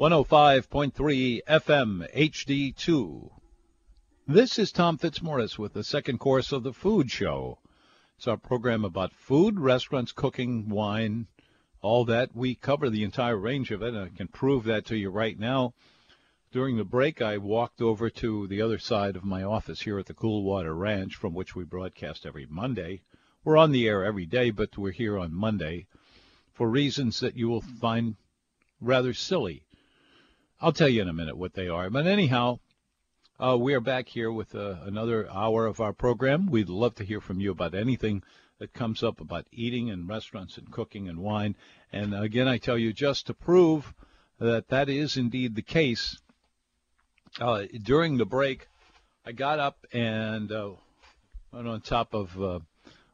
105.3 FM HD2. This is Tom Fitzmorris with the second course of the Food Show. It's our program about food, restaurants, cooking, wine, all that. We cover the entire range of it, and I can prove that to you right now. During the break, I walked over to the other side of my office here at the Coolwater Ranch, from which we broadcast every Monday. We're on the air every day, but we're here on Monday for reasons that you will find rather silly. I'll tell you in a minute what they are. But anyhow, uh, we are back here with uh, another hour of our program. We'd love to hear from you about anything that comes up about eating and restaurants and cooking and wine. And again, I tell you, just to prove that that is indeed the case, uh, during the break, I got up and uh, went on top of uh,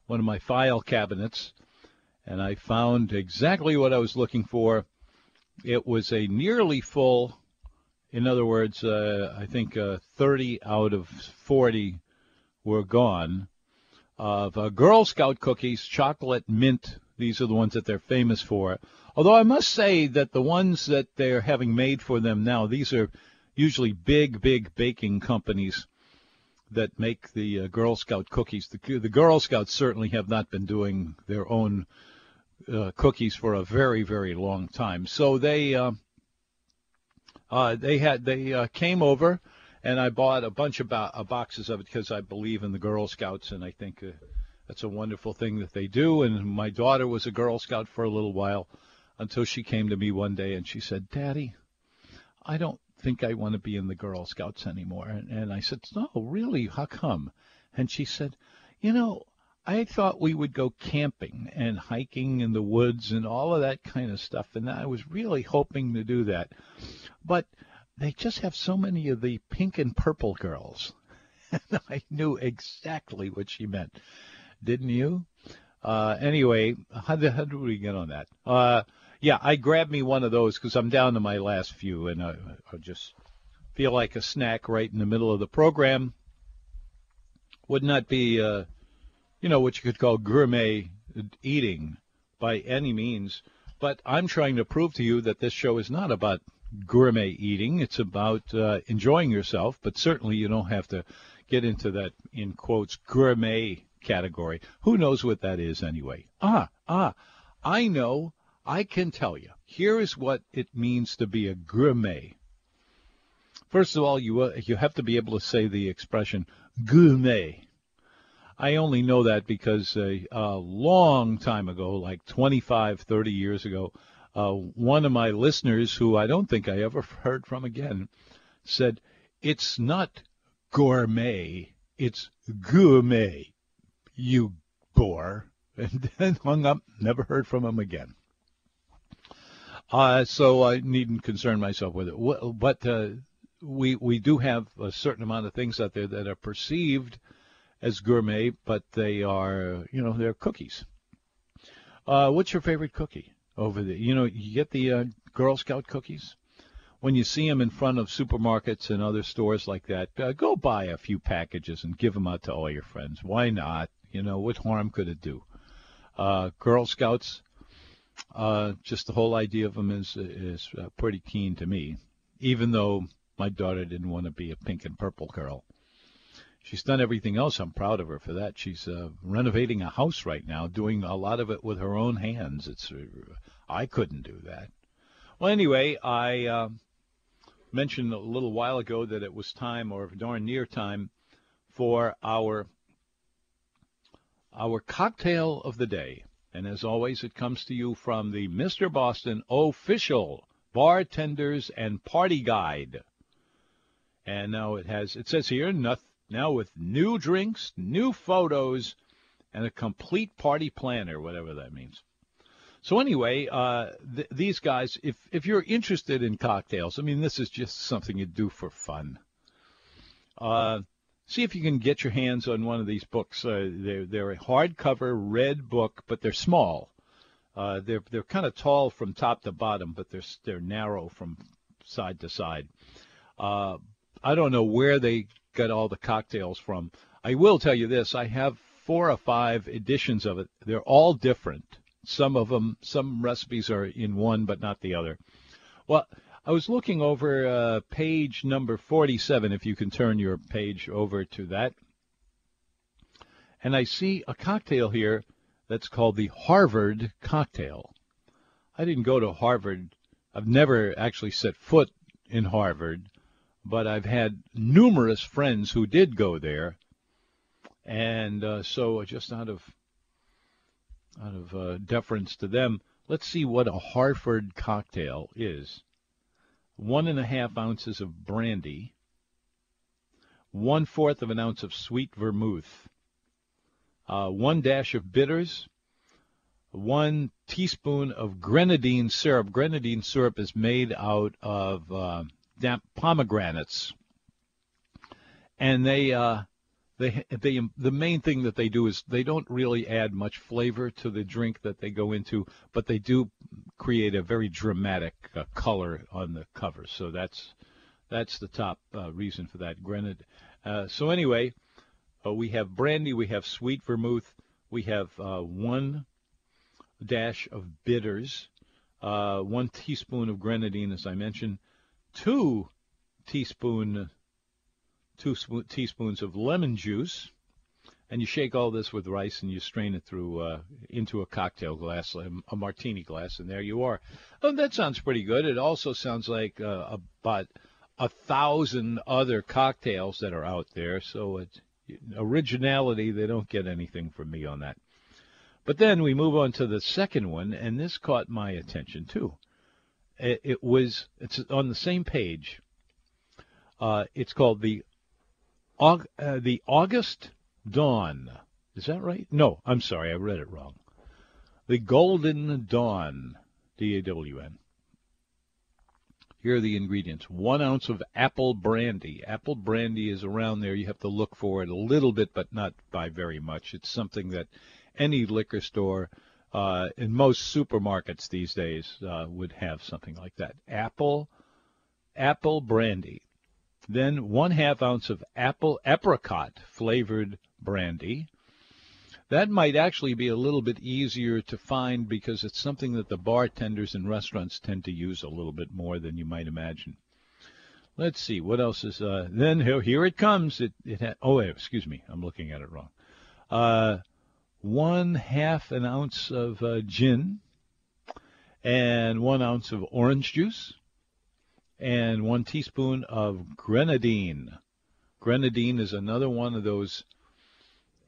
one of my file cabinets, and I found exactly what I was looking for. It was a nearly full, in other words, uh, I think uh, 30 out of 40 were gone, of uh, Girl Scout cookies, chocolate mint. These are the ones that they're famous for. Although I must say that the ones that they're having made for them now, these are usually big, big baking companies that make the uh, Girl Scout cookies. The, the Girl Scouts certainly have not been doing their own uh, cookies for a very, very long time. So they uh, they had they uh, came over, and I bought a bunch of bo- uh, boxes of it because I believe in the Girl Scouts, and I think uh, that's a wonderful thing that they do. And my daughter was a Girl Scout for a little while, until she came to me one day and she said, "Daddy, I don't think I want to be in the Girl Scouts anymore. And, and I said, No, really? How come? And she said, You know, I thought we would go camping and hiking in the woods and all of that kind of stuff. And I was really hoping to do that. But they just have so many of the pink and purple girls. And I knew exactly what she meant. Didn't you? Uh, anyway, how, the, how do we get on that? Uh, yeah, I grabbed me one of those because I'm down to my last few, and I, I just feel like a snack right in the middle of the program. Would not be, uh, you know, what you could call gourmet eating by any means, but I'm trying to prove to you that this show is not about gourmet eating. It's about uh, enjoying yourself, but certainly you don't have to get into that, in quotes, gourmet category. Who knows what that is anyway? Ah, ah, I know I can tell you. Here is what it means to be a gourmet. First of all, you uh, you have to be able to say the expression gourmet. I only know that because uh, a long time ago, like 25, 30 years ago, uh, one of my listeners, who I don't think I ever heard from again, said, "It's not gourmet, it's gourmet." You bore, and then hung up. Never heard from him again. Uh, so I needn't concern myself with it. But uh, we we do have a certain amount of things out there that are perceived as gourmet, but they are you know they're cookies. Uh, what's your favorite cookie over there? You know, you get the uh, Girl Scout cookies. When you see them in front of supermarkets and other stores like that, uh, go buy a few packages and give them out to all your friends. Why not? You know, what harm could it do? Uh, Girl Scouts, uh, just the whole idea of them is is uh, pretty keen to me, even though my daughter didn't want to be a pink and purple girl. She's done everything else. I'm proud of her for that. She's uh, renovating a house right now, doing a lot of it with her own hands. It's uh, I couldn't do that. Well, anyway, I uh, mentioned a little while ago that it was time, or darn near time, for our our cocktail of the day. And as always, it comes to you from the Mr. Boston official bartenders and party guide. And now it has, it says here, now with new drinks, new photos, and a complete party planner, whatever that means. So anyway, uh, th- these guys, if if you're interested in cocktails, I mean, this is just something you do for fun. Uh, see if you can get your hands on one of these books. Uh, they're they're a hardcover red book, but they're small. Uh, they're they're kind of tall from top to bottom, but they're they're narrow from side to side. Uh, I don't know where they got all the cocktails from. I will tell you this: I have four or five editions of it. They're all different. Some of them, some recipes are in one, but not the other. Well, I was looking over uh, page number 47, if you can turn your page over to that. And I see a cocktail here that's called the Harvard cocktail. I didn't go to Harvard. I've never actually set foot in Harvard, but I've had numerous friends who did go there. And uh, so just out of out of uh, deference to them, let's see what a Harvard cocktail is one and a half ounces of brandy, one fourth of an ounce of sweet vermouth, uh, one dash of bitters, one teaspoon of grenadine syrup. Grenadine syrup is made out of damp pomegranates, and they uh, they they the main thing that they do is they don't really add much flavor to the drink that they go into, but they do create a very dramatic uh, color on the cover. So that's that's the top uh, reason for that. Grenade. Uh, so anyway, uh, we have brandy, we have sweet vermouth, we have uh, one dash of bitters, one teaspoon of grenadine, as I mentioned, two teaspoon two sp- teaspoons of lemon juice, and you shake all this with rice and you strain it through uh, into a cocktail glass, a martini glass, and there you are. Oh, that sounds pretty good. It also sounds like uh, about a thousand other cocktails that are out there. So it's originality. They don't get anything from me on that. But then we move on to the second one, and this caught my attention too. It, it was it's on the same page. Uh, it's called the uh, the August Dawn. Is that right? No, I'm sorry, I read it wrong. The Golden Dawn, D-A-W-N. Here are the ingredients. One ounce of apple brandy. Apple brandy is around there. You have to look for it a little bit, but not by very much. It's something that any liquor store uh, in most supermarkets these days uh, would have something like that. Apple, apple brandy. Then one half ounce of apple apricot flavored brandy. That might actually be a little bit easier to find because it's something that the bartenders in restaurants tend to use a little bit more than you might imagine. Let's see what else is. Uh, then here, here it comes. It it ha- oh excuse me, I'm looking at it wrong. One half an ounce of uh, gin and one ounce of orange juice and one teaspoon of grenadine. Grenadine is another one of those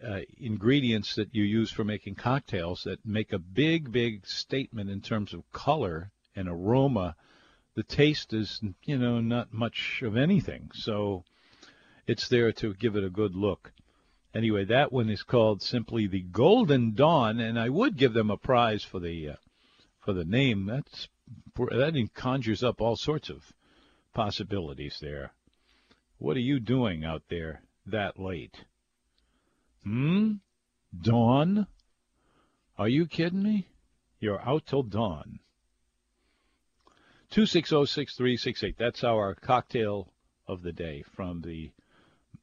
uh, ingredients that you use for making cocktails that make a big, big statement in terms of color and aroma. The taste is, you know, not much of anything. So it's there to give it a good look. Anyway, that one is called simply the Golden Dawn, and I would give them a prize for the uh, for the name. That's that conjures up all sorts of possibilities there. What are you doing out there that late? Hmm? Dawn? Are you kidding me? You're out till dawn. 2606368. That's our cocktail of the day from the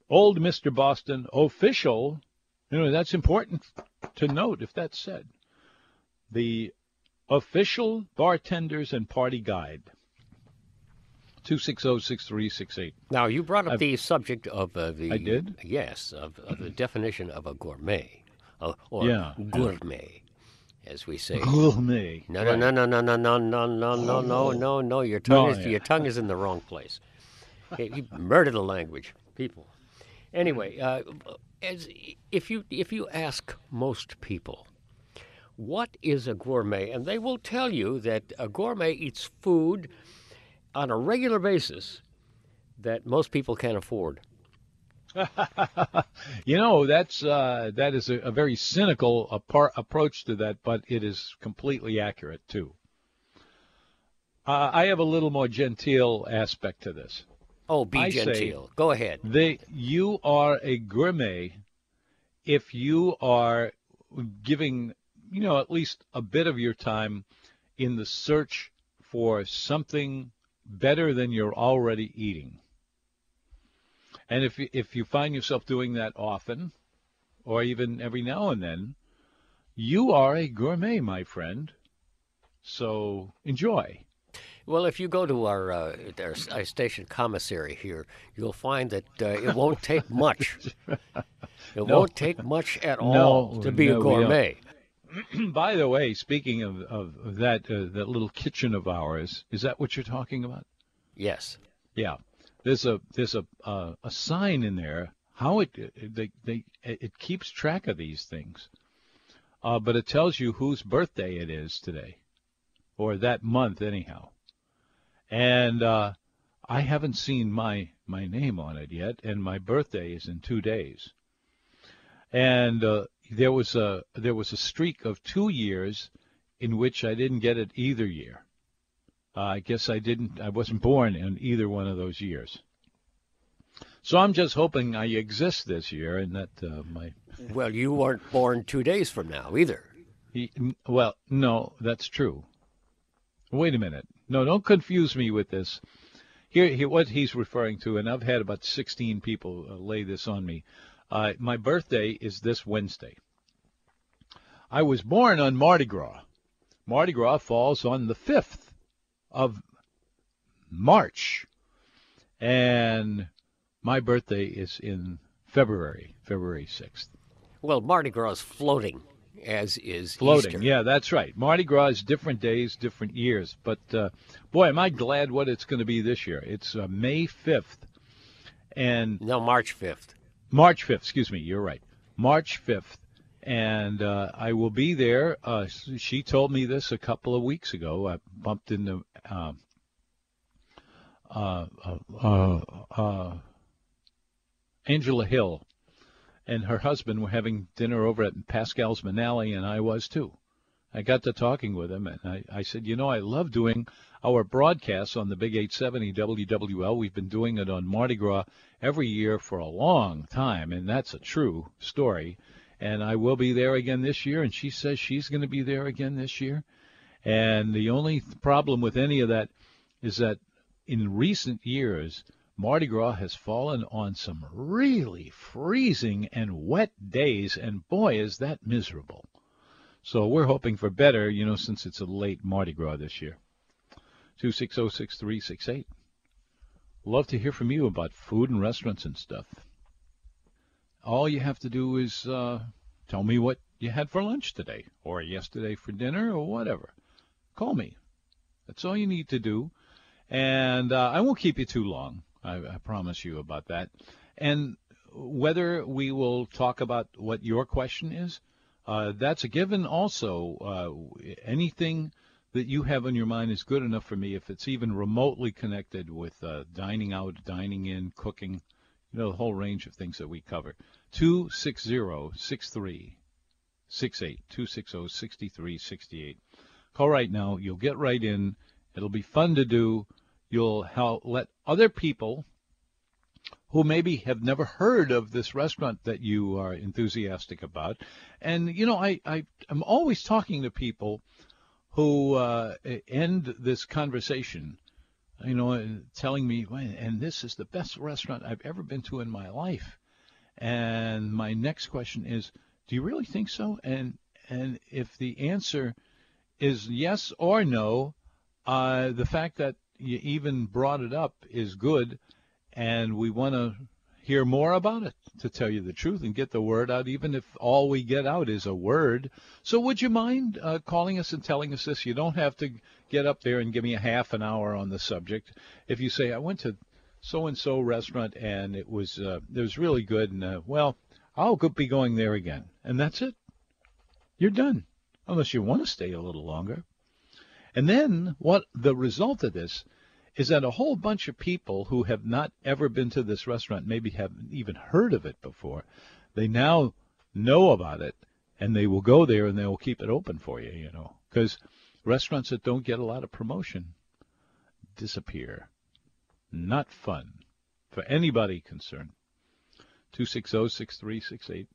Old Mr. Boston official. You know, that's important to note if that's said. The official bartenders and party guide. 260-6368. Now, you brought up I've, the subject of uh, the... I did? Yes, of, of the definition of a gourmet, uh, or yeah. gourmet, as we say. Gourmet. No, no, no, no, no, no, no, no, no, no, no, no, no. Your tongue, is, your tongue is in the wrong place. you murder the language, people. Anyway, uh, as if you if you ask most people, what is a gourmet, and they will tell you that a gourmet eats food on a regular basis that most people can't afford. you know, that's uh, that is a, a very cynical approach to that, but it is completely accurate too. Uh, I have a little more genteel aspect to this. Oh, be I genteel. Go ahead. They, you are a gourmet if you are giving, you know, at least a bit of your time in the search for something better than you're already eating. And if you, if you find yourself doing that often, or even every now and then, you are a gourmet, my friend. So enjoy. Well, if you go to our, uh, our, our station commissary here, you'll find that uh, it won't take much. It No. won't take much at all No, to be no, a gourmet. By the way, speaking of, of that uh, that little kitchen of ours, is that what you're talking about? Yes. Yeah, there's a there's a uh, a sign in there. How it they they it keeps track of these things, uh, but it tells you whose birthday it is today, or that month anyhow. And uh, I haven't seen my my name on it yet, and my birthday is in two days. And uh, there was a there was a streak of two years in which I didn't get it either year. Uh, I guess I didn't. I wasn't born in either one of those years. So I'm just hoping I exist this year, and that uh, my Well, you weren't born two days from now either. he, well, no, that's true. Wait a minute. No, don't confuse me with this. Here, here what he's referring to, and I've had about 16 people uh, lay this on me. Uh, my birthday is this Wednesday. I was born on Mardi Gras. Mardi Gras falls on the 5th of March. And my birthday is in February, February 6th. Well, Mardi Gras is floating, as is Floating, Easter. yeah, that's right. Mardi Gras is different days, different years. But uh, boy, am I glad what it's going to be this year. It's uh, May 5th and No, March 5th. March 5th, excuse me, you're right. March 5th. And uh, I will be there. Uh, she told me this a couple of weeks ago. I bumped into uh, uh, uh, uh, Angela Hill and her husband were having dinner over at Pascal's Manale, and I was too. I got to talking with him, and I, I said, you know, I love doing our broadcasts on the Big 870 WWL. We've been doing it on Mardi Gras every year for a long time, and that's a true story. And I will be there again this year, and she says she's going to be there again this year. And the only problem with any of that is that in recent years, Mardi Gras has fallen on some really freezing and wet days, and boy, is that miserable. So we're hoping for better, you know, since it's a late Mardi Gras this year. 2606368. Love to hear from you about food and restaurants and stuff. All you have to do is uh, tell me what you had for lunch today, or yesterday for dinner, or whatever. Call me. That's all you need to do. And uh, I won't keep you too long. I, I promise you about that. And whether we will talk about what your question is, uh, that's a given. Also, uh, anything that you have on your mind is good enough for me if it's even remotely connected with uh, dining out, dining in, cooking, you know, the whole range of things that we cover. 260 68 260 6368. Call right now. You'll get right in. It'll be fun to do. You'll help let other people who maybe have never heard of this restaurant that you are enthusiastic about. And, you know, I, I, I'm always talking to people who uh, end this conversation, you know, telling me, and this is the best restaurant I've ever been to in my life. And my next question is, do you really think so? And and if the answer is yes or no, uh, the fact that you even brought it up is good, and we want to hear more about it to tell you the truth and get the word out, even if all we get out is a word. So would you mind uh, calling us and telling us this? You don't have to get up there and give me a half an hour on the subject. If you say I went to so and so restaurant and it was uh, it was really good, and uh, well, I'll be going there again, and that's it. You're done, unless you want to stay a little longer. And then what the result of this is that a whole bunch of people who have not ever been to this restaurant, maybe haven't even heard of it before, they now know about it and they will go there and they will keep it open for you, you know, because restaurants that don't get a lot of promotion disappear. Not fun for anybody concerned. 260-6368.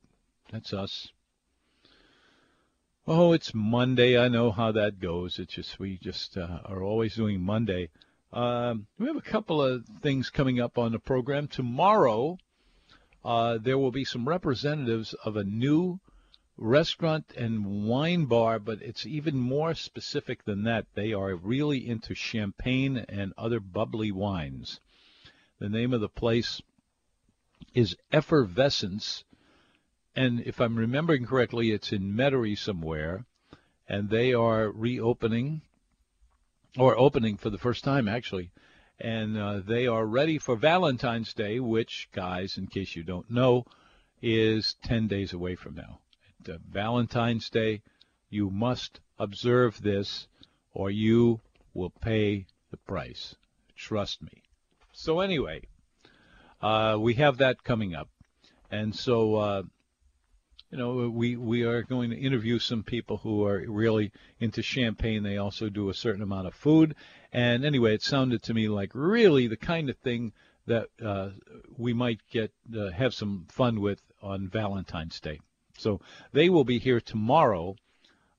That's us. Oh, it's Monday. I know how that goes. It's just we just uh, are always doing Monday. Um, we have a couple of things coming up on the program tomorrow. Uh, there will be some representatives of a new restaurant and wine bar, but it's even more specific than that. They are really into champagne and other bubbly wines. The name of the place is Effervescence, and if I'm remembering correctly, it's in Metairie somewhere, and they are reopening, or opening for the first time actually, and uh, they are ready for Valentine's Day, which, guys, in case you don't know, is 10 days away from now. Uh, Valentine's Day, you must observe this, or you will pay the price. Trust me. So anyway, uh, we have that coming up, and so uh, you know we we are going to interview some people who are really into champagne. They also do a certain amount of food, and anyway, it sounded to me like really the kind of thing that uh, we might get uh, have some fun with on Valentine's Day. So they will be here tomorrow,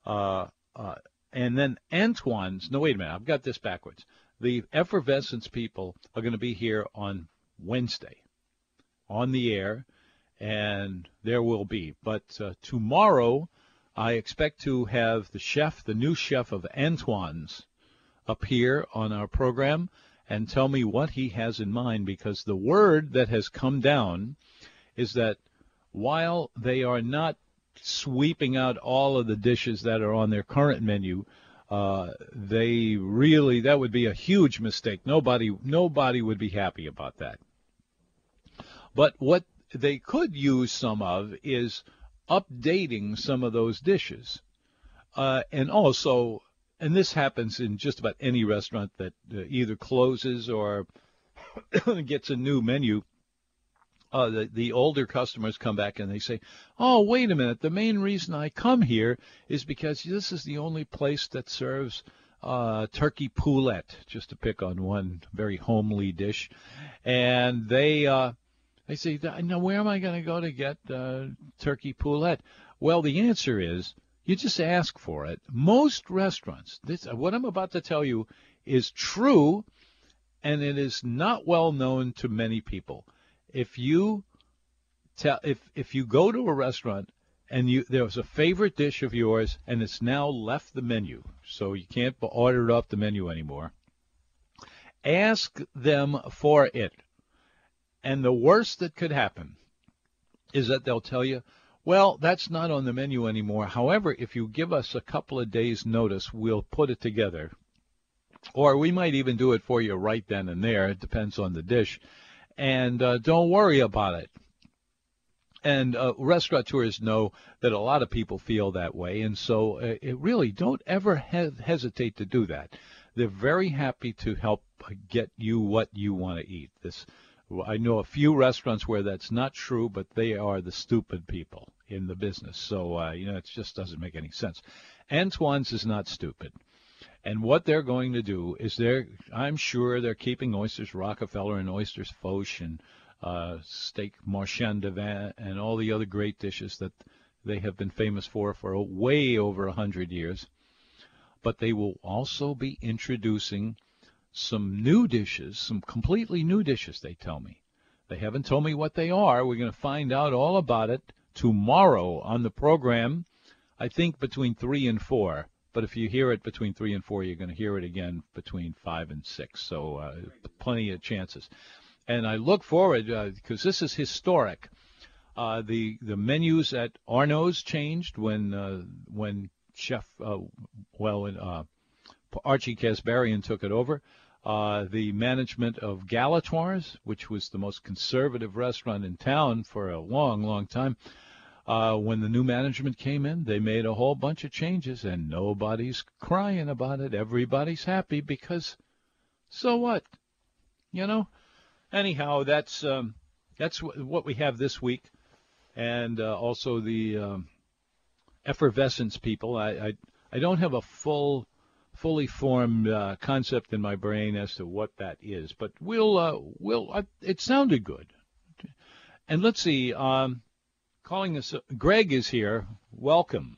uh, uh, and then Antoine's. No, wait a minute, I've got this backwards. The effervescence people are going to be here on Wednesday on the air, and there will be. But uh, tomorrow, I expect to have the chef, the new chef of Antoine's, appear on our program and tell me what he has in mind because the word that has come down is that while they are not sweeping out all of the dishes that are on their current menu, uh, they really that would be a huge mistake. Nobody nobody would be happy about that. But what they could use some of is updating some of those dishes. Uh, and also, and this happens in just about any restaurant that uh, either closes or gets a new menu. Uh, the, the older customers come back and they say, "Oh, wait a minute! The main reason I come here is because this is the only place that serves uh, turkey poulette, just to pick on one very homely dish, and they uh, they say, now where am I going to go to get uh, turkey poulette? Well, the answer is you just ask for it. Most restaurants, this, what I'm about to tell you is true, and it is not well known to many people. If you tell, if if you go to a restaurant and you there's a favorite dish of yours and it's now left the menu, so you can't order it off the menu anymore. Ask them for it. And the worst that could happen is that they'll tell you, well, that's not on the menu anymore. However, if you give us a couple of days' notice, we'll put it together. Or we might even do it for you right then and there. It depends on the dish. And uh, don't worry about it. And uh, restaurateurs know that a lot of people feel that way. And so uh, really don't ever he- hesitate to do that. They're very happy to help get you what you want to eat. This I know a few restaurants where that's not true, but they are the stupid people in the business. So, uh, you know, it just doesn't make any sense. Antoine's is not stupid. And what they're going to do is they're, I'm sure they're keeping oysters Rockefeller and oysters Foch and uh, steak Marchand de Vin and all the other great dishes that they have been famous for for way over a hundred years. But they will also be introducing some new dishes, some completely new dishes, they tell me. They haven't told me what they are. We're going to find out all about it tomorrow on the program, I think between 3 and 4. But if you hear it between 3 and 4, you're going to hear it again between 5 and 6. So uh, plenty of chances. And I look forward, because uh, this is historic. Uh, the the menus at Arnaud's changed when uh, when Chef uh, well uh, Archie Casbarian took it over uh, the management of Galatoire's, which was the most conservative restaurant in town for a long, long time. Uh, when the new management came in, they made a whole bunch of changes, and nobody's crying about it. Everybody's happy because So what? You know. Anyhow, that's um, that's w- what we have this week, and uh, also the um, effervescence people. I, I I don't have a full fully formed uh, concept in my brain as to what that is, but we'll uh, we'll. Uh, it sounded good. And let's see. Um, calling us, Greg is here. Welcome.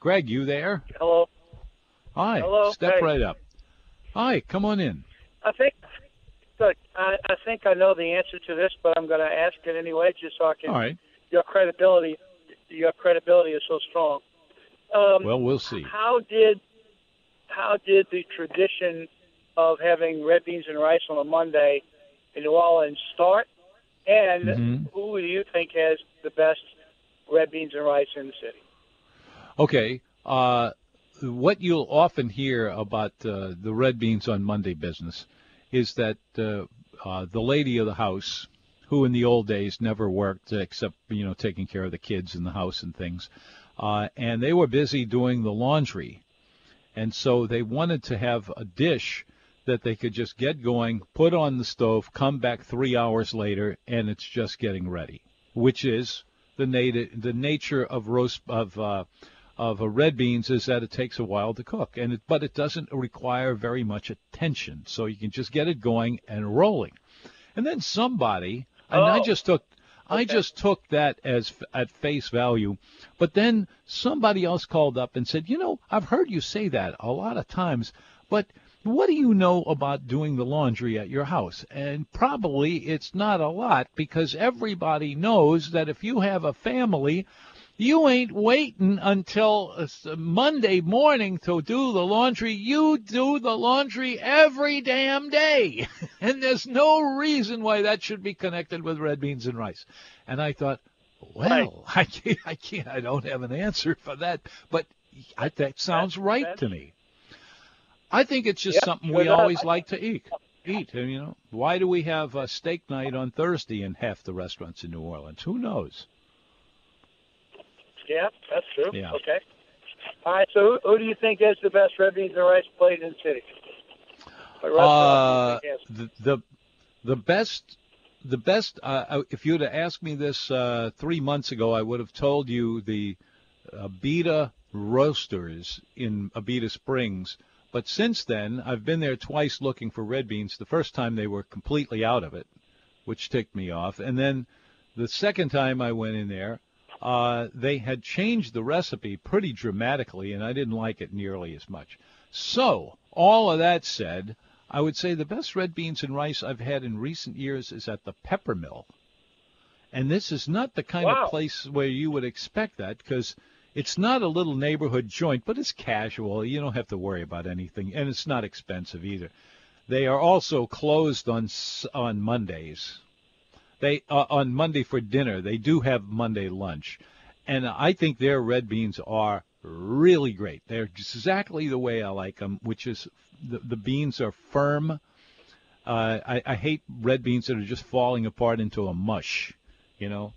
Greg, you there? Hello. Hi. Hello. Step hey. right up. Hi. Come on in. I think. Good. I, I think I know the answer to this, but I'm going to ask it anyway, just so I can. All right. Your credibility, your credibility is so strong. Um, Well, we'll see. How did how did the tradition of having red beans and rice on a Monday in New Orleans start? And Mhm. who do you think has the best red beans and rice in the city? Okay. Uh, what you'll often hear about uh, the red beans on Monday business is that uh, uh, the lady of the house, who in the old days never worked except you know taking care of the kids in the house and things, uh, and they were busy doing the laundry, and so they wanted to have a dish that they could just get going, put on the stove, come back three hours later, and it's just getting ready, which is the nat- the nature of roast of uh, of uh, red beans is that it takes a while to cook, and it, but it doesn't require very much attention, so you can just get it going and rolling. And then somebody, and I Oh, just took, I just took that as at face value, but then somebody else called up and said, you know, I've heard you say that a lot of times, but what do you know about doing the laundry at your house? And probably it's not a lot because everybody knows that if you have a family, you ain't waiting until uh, Monday morning to do the laundry. You do the laundry every damn day. and there's no reason why that should be connected with red beans and rice. And I thought, well, I can't, I can't, I don't have an answer for that, but I, that sounds right to me. I think it's just Yep, something we always like to eat. Eat, you know, why do we have a steak night on Thursday in half the restaurants in New Orleans? Who knows? Yeah, that's true. Yeah. Okay. All right. So, who, who do you think has the best red beans and rice plate in the city? Uh, restaurant do you think has- the the the best the best. Uh, uh, if you'd have asked me this uh, three months ago, I would have told you the Abita Roasters in Abita Springs. But since then, I've been there twice looking for red beans. The first time they were completely out of it, which ticked me off. And then the second time I went in there, uh, they had changed the recipe pretty dramatically, and I didn't like it nearly as much. So, all of that said, I would say the best red beans and rice I've had in recent years is at the Pepper Mill. And this is not the kind Wow. of place where you would expect that because it's not a little neighborhood joint, but it's casual. You don't have to worry about anything, and it's not expensive either. They are also closed on on Mondays. They uh, on Monday for dinner. They do have Monday lunch, and I think their red beans are really great. They're exactly the way I like them, which is the, the beans are firm. Uh, I, I hate red beans that are just falling apart into a mush, you know.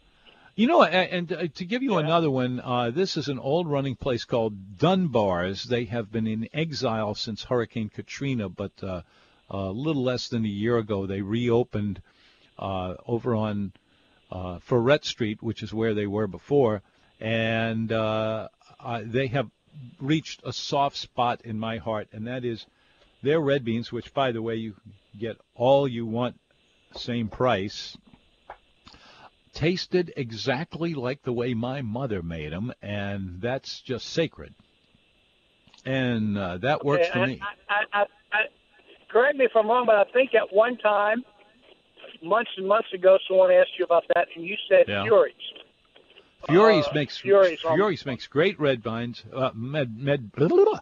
You know, and, uh, to give you Yeah. another one, uh, this is an old running place called Dunbar's. They have been in exile since Hurricane Katrina, but uh, a little less than a year ago they reopened uh, over on uh, Freret Street, which is where they were before, and uh, uh, they have reached a soft spot in my heart, and that is their red beans, which, by the way, you get all you want, same price. Tasted exactly like the way my mother made them, and that's just sacred. And uh, that works Okay, for I- me. I, I, I, I, correct me if I'm wrong, but I think at one time, months and months ago, someone asked you about that, and you said Yeah. Fury's. Fury's Uh, makes Fury's Fury's, on- makes great red beans. Uh, med, med, blah, blah, blah.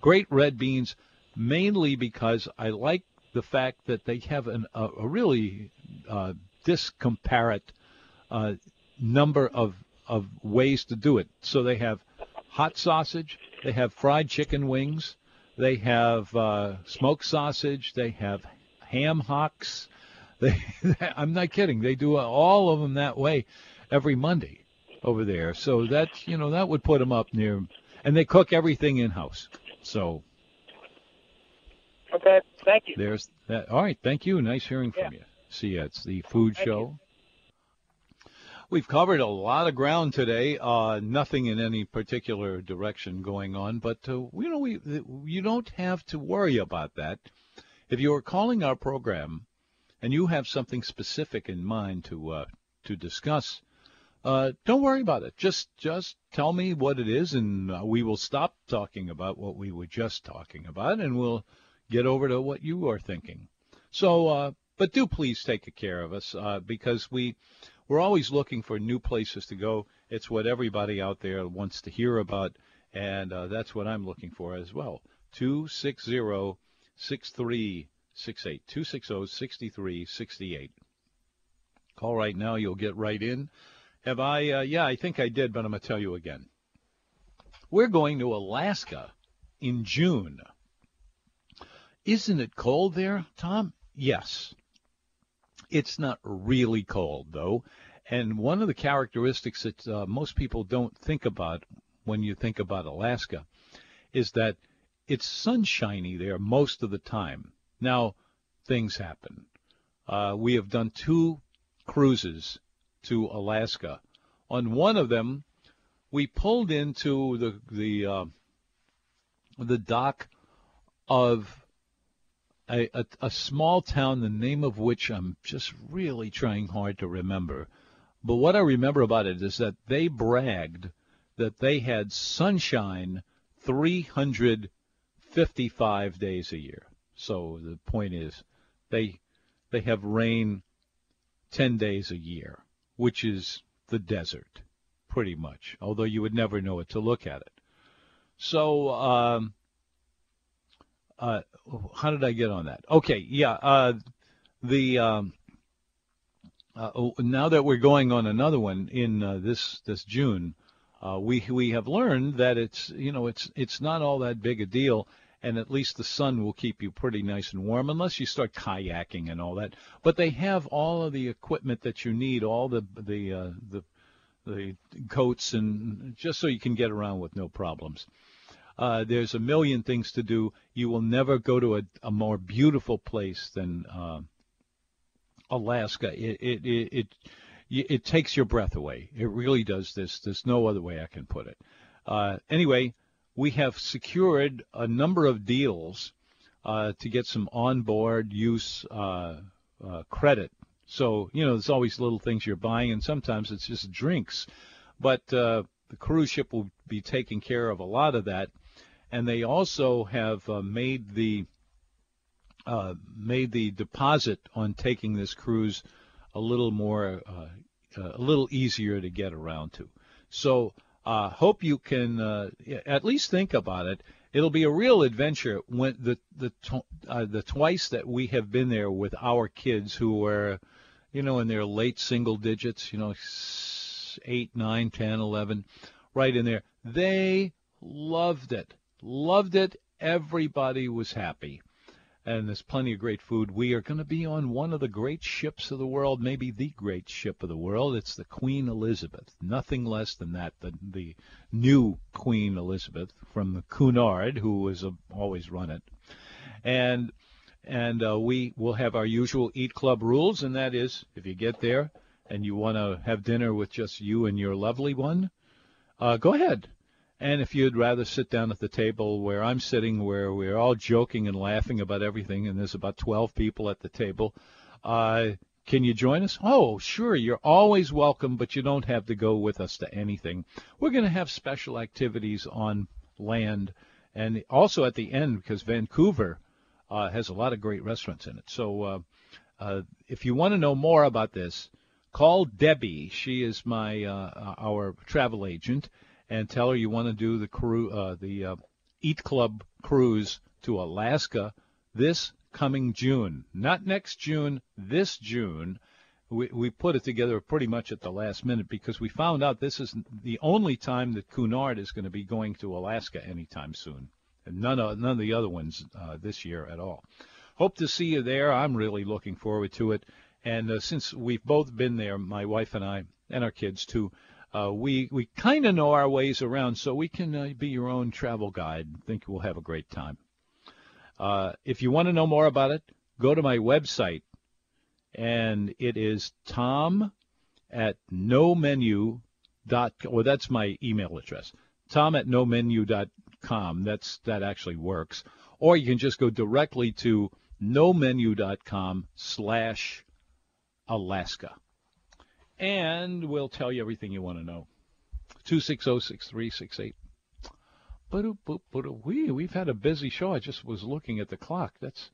great red beans, mainly because I like the fact that they have an, a, a really uh, discomparate uh, number of of ways to do it. So they have hot sausage, they have fried chicken wings, they have uh, smoked sausage, they have ham hocks. They, I'm not kidding. They do all of them that way every Monday over there. So that you know that would put them up near, and they cook everything in house. So Okay. Thank you. There's that. All right. Thank you. Nice hearing from Yeah. you. See ya. It's the food Thank show. you. We've covered a lot of ground today. Uh, nothing in any particular direction going on, but uh, you know, we you don't have to worry about that. If you are calling our program and you have something specific in mind to uh, to discuss, uh, don't worry about it. Just just tell me what it is, and uh, we will stop talking about what we were just talking about, and we'll get over to what you are thinking. So, uh, but do please take care of us uh, because we we're always looking for new places to go. It's what everybody out there wants to hear about, and uh, that's what I'm looking for as well. 260 6368. 260 6368. Call right now. You'll get right in. Have I? Uh, yeah, I think I did, but I'm going to tell you again. We're going to Alaska in June. Isn't it cold there, Tom? Yes. It's not really cold, though. And one of the characteristics that uh, most people don't think about when you think about Alaska is that it's sunshiny there most of the time. Now, things happen. Uh, we have done two cruises to Alaska. On one of them, we pulled into the the uh, the dock of a, a, a small town, the name of which I'm just really trying hard to remember. But what I remember about it is that they bragged that they had sunshine 355 days a year. So the point is, they they have rain 10 days a year, which is the desert, pretty much. Although you would never know it to look at it. So. Um, uh, how did I get on that? Okay, yeah. Uh, the um, uh, oh, now that we're going on another one in uh, this this June, uh, we we have learned that it's you know it's it's not all that big a deal, and at least the sun will keep you pretty nice and warm unless you start kayaking and all that. But they have all of the equipment that you need, all the the uh, the the coats and just so you can get around with no problems. Uh, there's a million things to do. You will never go to a, a more beautiful place than uh, Alaska. It it, it it it takes your breath away. It really does. This there's no other way I can put it. Uh, anyway, we have secured a number of deals uh, to get some onboard use uh, uh, credit. So you know, there's always little things you're buying, and sometimes it's just drinks. But uh, the cruise ship will be taking care of a lot of that and they also have uh, made the uh, made the deposit on taking this cruise a little more a little easier to get around to. So uh, hope you can uh, at least think about it. It'll be a real adventure when the the uh, the twice that we have been there with our kids who were, you know, in their late single digits, you know, eight, nine, ten, eleven, right in there. They loved it loved it. Everybody was happy. And there's plenty of great food. We are going to be on one of the great ships of the world, maybe the great ship of the world. It's the Queen Elizabeth. Nothing less than that. The, the new Queen Elizabeth from the Cunard, who has uh, always run it. And and uh, we will have our usual Eat Club rules, and that is if you get there and you want to have dinner with just you and your lovely one, uh, go ahead. And if you'd rather sit down at the table where I'm sitting, where we're all joking and laughing about everything, and there's about 12 people at the table, uh, can you join us? Oh, sure. You're always welcome, but you don't have to go with us to anything. We're going to have special activities on land, and also at the end because Vancouver uh, has a lot of great restaurants in it. So uh, uh, if you want to know more about this, call Debbie. She is my uh, our travel agent and tell her you want to do the cru- uh, the uh, Eat Club cruise to Alaska this coming June. Not next June, this June. We, we put it together pretty much at the last minute because we found out this is the only time that Cunard is going to be going to Alaska anytime soon. And none of, none of the other ones uh, this year at all. Hope to see you there. I'm really looking forward to it. And uh, since we've both been there, my wife and I, and our kids too, uh, we we kind of know our ways around, so we can uh, be your own travel guide. And think we'll have a great time. Uh, if you want to know more about it, go to my website, and it is tom at no menu dot. Well, that's my email address. Tom at no menu dot com. That's that actually works. Or you can just go directly to nomenu.com slash Alaska. And we'll tell you everything you want to know. 260-6368. We, we've had a busy show. I just was looking at the clock. That's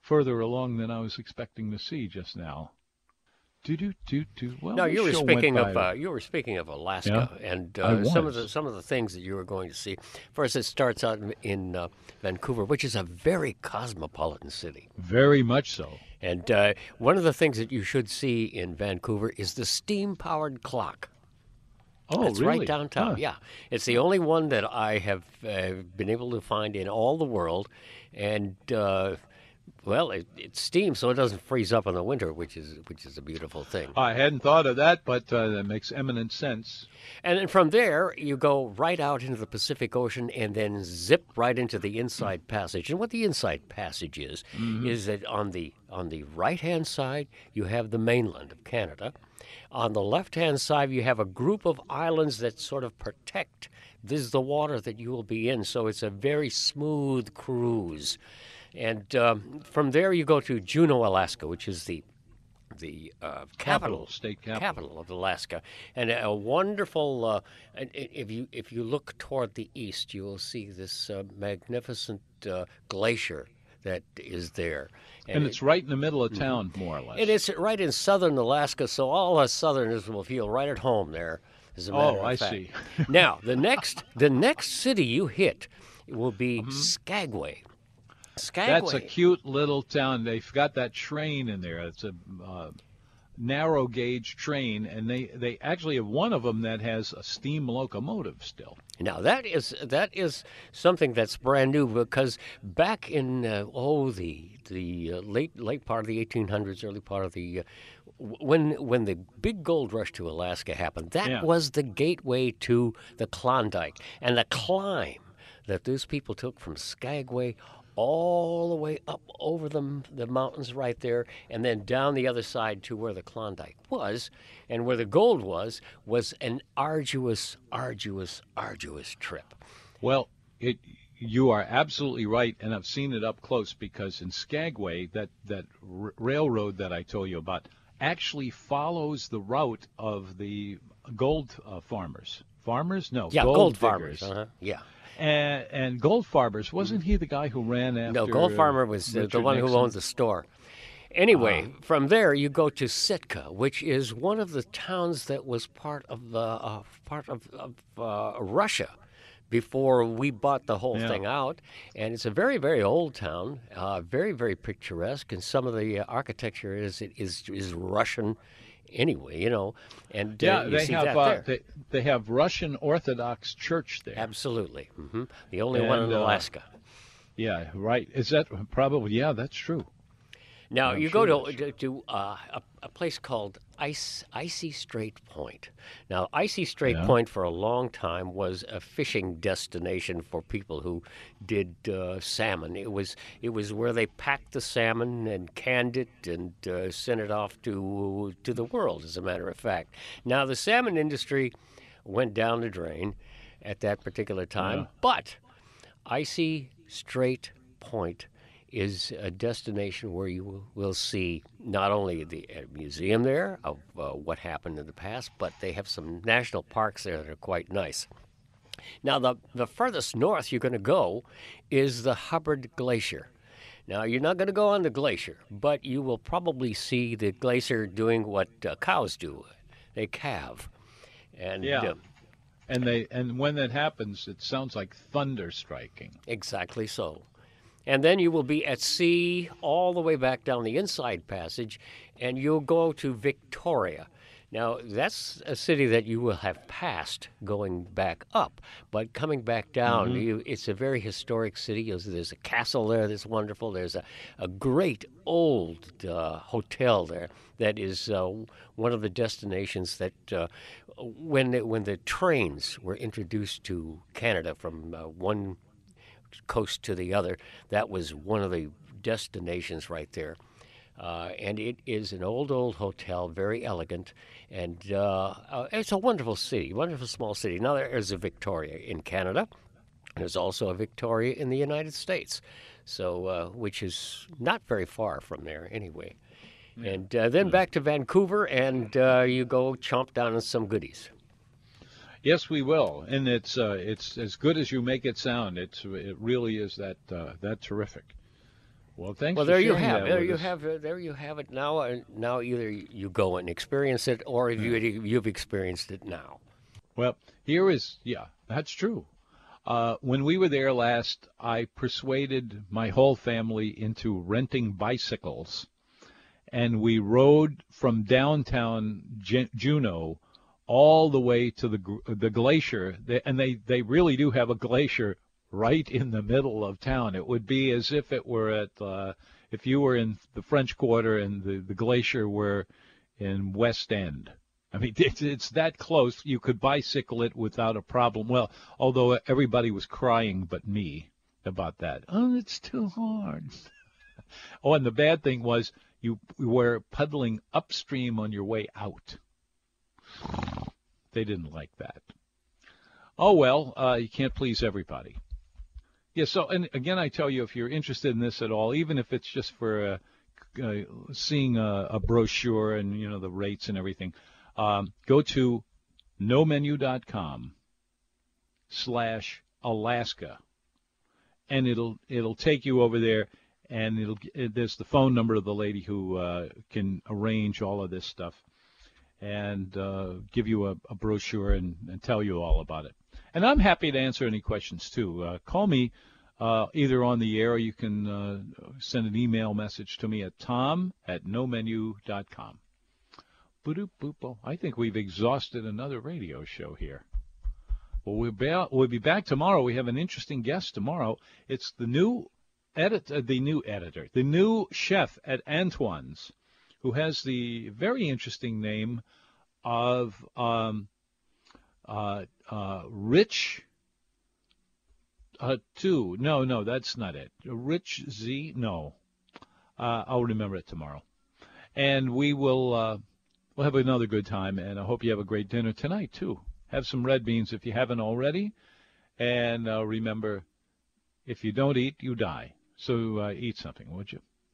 further along than I was expecting to see just now. Do do do do. Well, no, you were speaking of uh, you were speaking of Alaska yeah, and uh, some of the some of the things that you were going to see. First, it starts out in, in uh, Vancouver, which is a very cosmopolitan city. Very much so. And uh, one of the things that you should see in Vancouver is the steam-powered clock. Oh, it's really? right downtown. Huh. Yeah, it's the only one that I have uh, been able to find in all the world, and uh, well, it, it's steam, so it doesn't freeze up in the winter, which is which is a beautiful thing. I hadn't thought of that, but uh, that makes eminent sense. And then from there, you go right out into the Pacific Ocean and then zip right into the Inside Passage. And what the Inside Passage is, is that on the on the right hand side you have the mainland of Canada. On the left hand side you have a group of islands that sort of protect this is the water that you will be in. So it's a very smooth cruise. And um, from there you go to Juneau, Alaska, which is the the uh, capital, Capital, state capital. of Alaska, and a wonderful. Uh, if you if you look toward the east, you will see this uh, magnificent uh, glacier that is there, And it's right in the middle of Mm-hmm. town, more or less. it is right in southern Alaska, so all us Southerners will feel right at home there. As a matter Oh, of I fact. see. now the next the next city you hit will be Mm-hmm. Skagway. Skagway. That's a cute little town. They've got that train in there. It's a uh, narrow gauge train, and they, they actually have one of them that has a steam locomotive still. Now that is that is something that's brand new because back in uh, oh the the uh, late late part of the 1800s, early part of the uh, when when the big gold rush to Alaska happened, that Yeah. was the gateway to the Klondike and the climb that those people took from Skagway all the way up over the, the mountains right there and then down the other side to where the Klondike was and where the gold was was an arduous arduous arduous trip. Well, it you are absolutely right, and I've seen it up close because in Skagway, that that r- railroad that I told you about actually follows the route of the gold uh, farmers. Farmers? No, Yeah, gold, gold, farmers. Uh-huh. Yeah. And, and gold farmers wasn't he the guy who ran after? No, Gold uh, was the, the one who Nixon? owned the store. Anyway, from there you go to Sitka, which is one of the towns that was part of the uh, part of, of uh, Russia before we bought the whole Yeah. thing out, and it's a very very old town, uh, very very picturesque, and some of the uh, architecture is is is Russian. Anyway, you know, and uh, Yeah, you they see have that uh, they, they have Russian Orthodox Church there. Absolutely, hmm the only one in And, uh, Alaska. Yeah, right. Is that probably? Yeah, that's true. Now I'm you sure go to, to, to uh, a, a place called Ice, Icy Strait Point. Now, Icy Strait Yeah. Point for a long time was a fishing destination for people who did uh, salmon. It was it was where they packed the salmon and canned it and uh, sent it off to to the world. As a matter of fact, now the salmon industry went down the drain at that particular time, Yeah. but Icy Strait Point is a destination where you will, see not only the uh, museum there of uh, what happened in the past, but they have some national parks there that are quite nice. Now, the, the furthest north you're going to go is the Hubbard Glacier. Now, you're not going to go on the glacier, but you will probably see the glacier doing what uh, cows do they calve. And Yeah. uh, And they and when that happens, it sounds like thunder striking. Exactly so. And then you will be at sea all the way back down the inside passage, and you'll go to Victoria. Now, that's a city that you will have passed going back up, but coming back down, you, it's a very historic city. There's, there's a castle there that's wonderful. There's a, a great old uh, hotel there that is uh, one of the destinations that uh, when, the, when the trains were introduced to Canada from uh, one coast to the other. That was one of the destinations right there. Uh, and it is an old, old hotel, very elegant, and uh, uh, it's a wonderful city, wonderful small city. Now there's a Victoria in Canada. There's also a Victoria in the United States, so uh, which is not very far from there anyway. And uh, then back to Vancouver, and uh, you go chomp down on some goodies. Yes, we will, and it's it's as good as you make it sound. It's it really is that that terrific. Well, thanks. Well, there you have. There you us. have. Uh, there you have it. Now, uh, now either you go and experience it, or you, you've experienced it now. Well, here is yeah, that's true. Uh, when we were there last, I persuaded my whole family into renting bicycles, and we rode from downtown Juneau all the way to the the glacier. and they they really do have a glacier right in the middle of town. It would be as if it were at uh, if you were in the French Quarter and the the glacier were in West End. I mean, it's, it's that close. You could bicycle it without a problem. Well, although everybody was crying but me about that. Oh, it's too hard. oh, and the bad thing was you were puddling upstream on your way out. They didn't like that. Oh well, uh, you can't please everybody. Yeah. So, and again, I tell you, if you're interested in this at all, even if it's just for uh, uh, seeing a, a, brochure and you know the rates and everything, um, go to nomenu.com slash Alaska, and it'll it'll take you over there, and it'll there's the phone number of the lady who uh, can arrange all of this stuff, and uh, give you a, a brochure and, and tell you all about it. And I'm happy to answer any questions too. Uh, call me uh, either on the air or you can uh, send an email message to me at tom at nomenu.com. I think we've exhausted another radio show here. Well, we'll be, we'll be back tomorrow. We have an interesting guest tomorrow. It's the new uh, the new editor, the new chef at Antoine's, who has the very interesting name of um, uh, uh, Rich uh, two. No, no, that's not it. Rich Z. No, uh, I'll remember it tomorrow, and we will. Uh, we'll have another good time, and I hope you have a great dinner tonight too. Have some red beans if you haven't already, and uh, remember, if you don't eat, you die. So eat something, would you?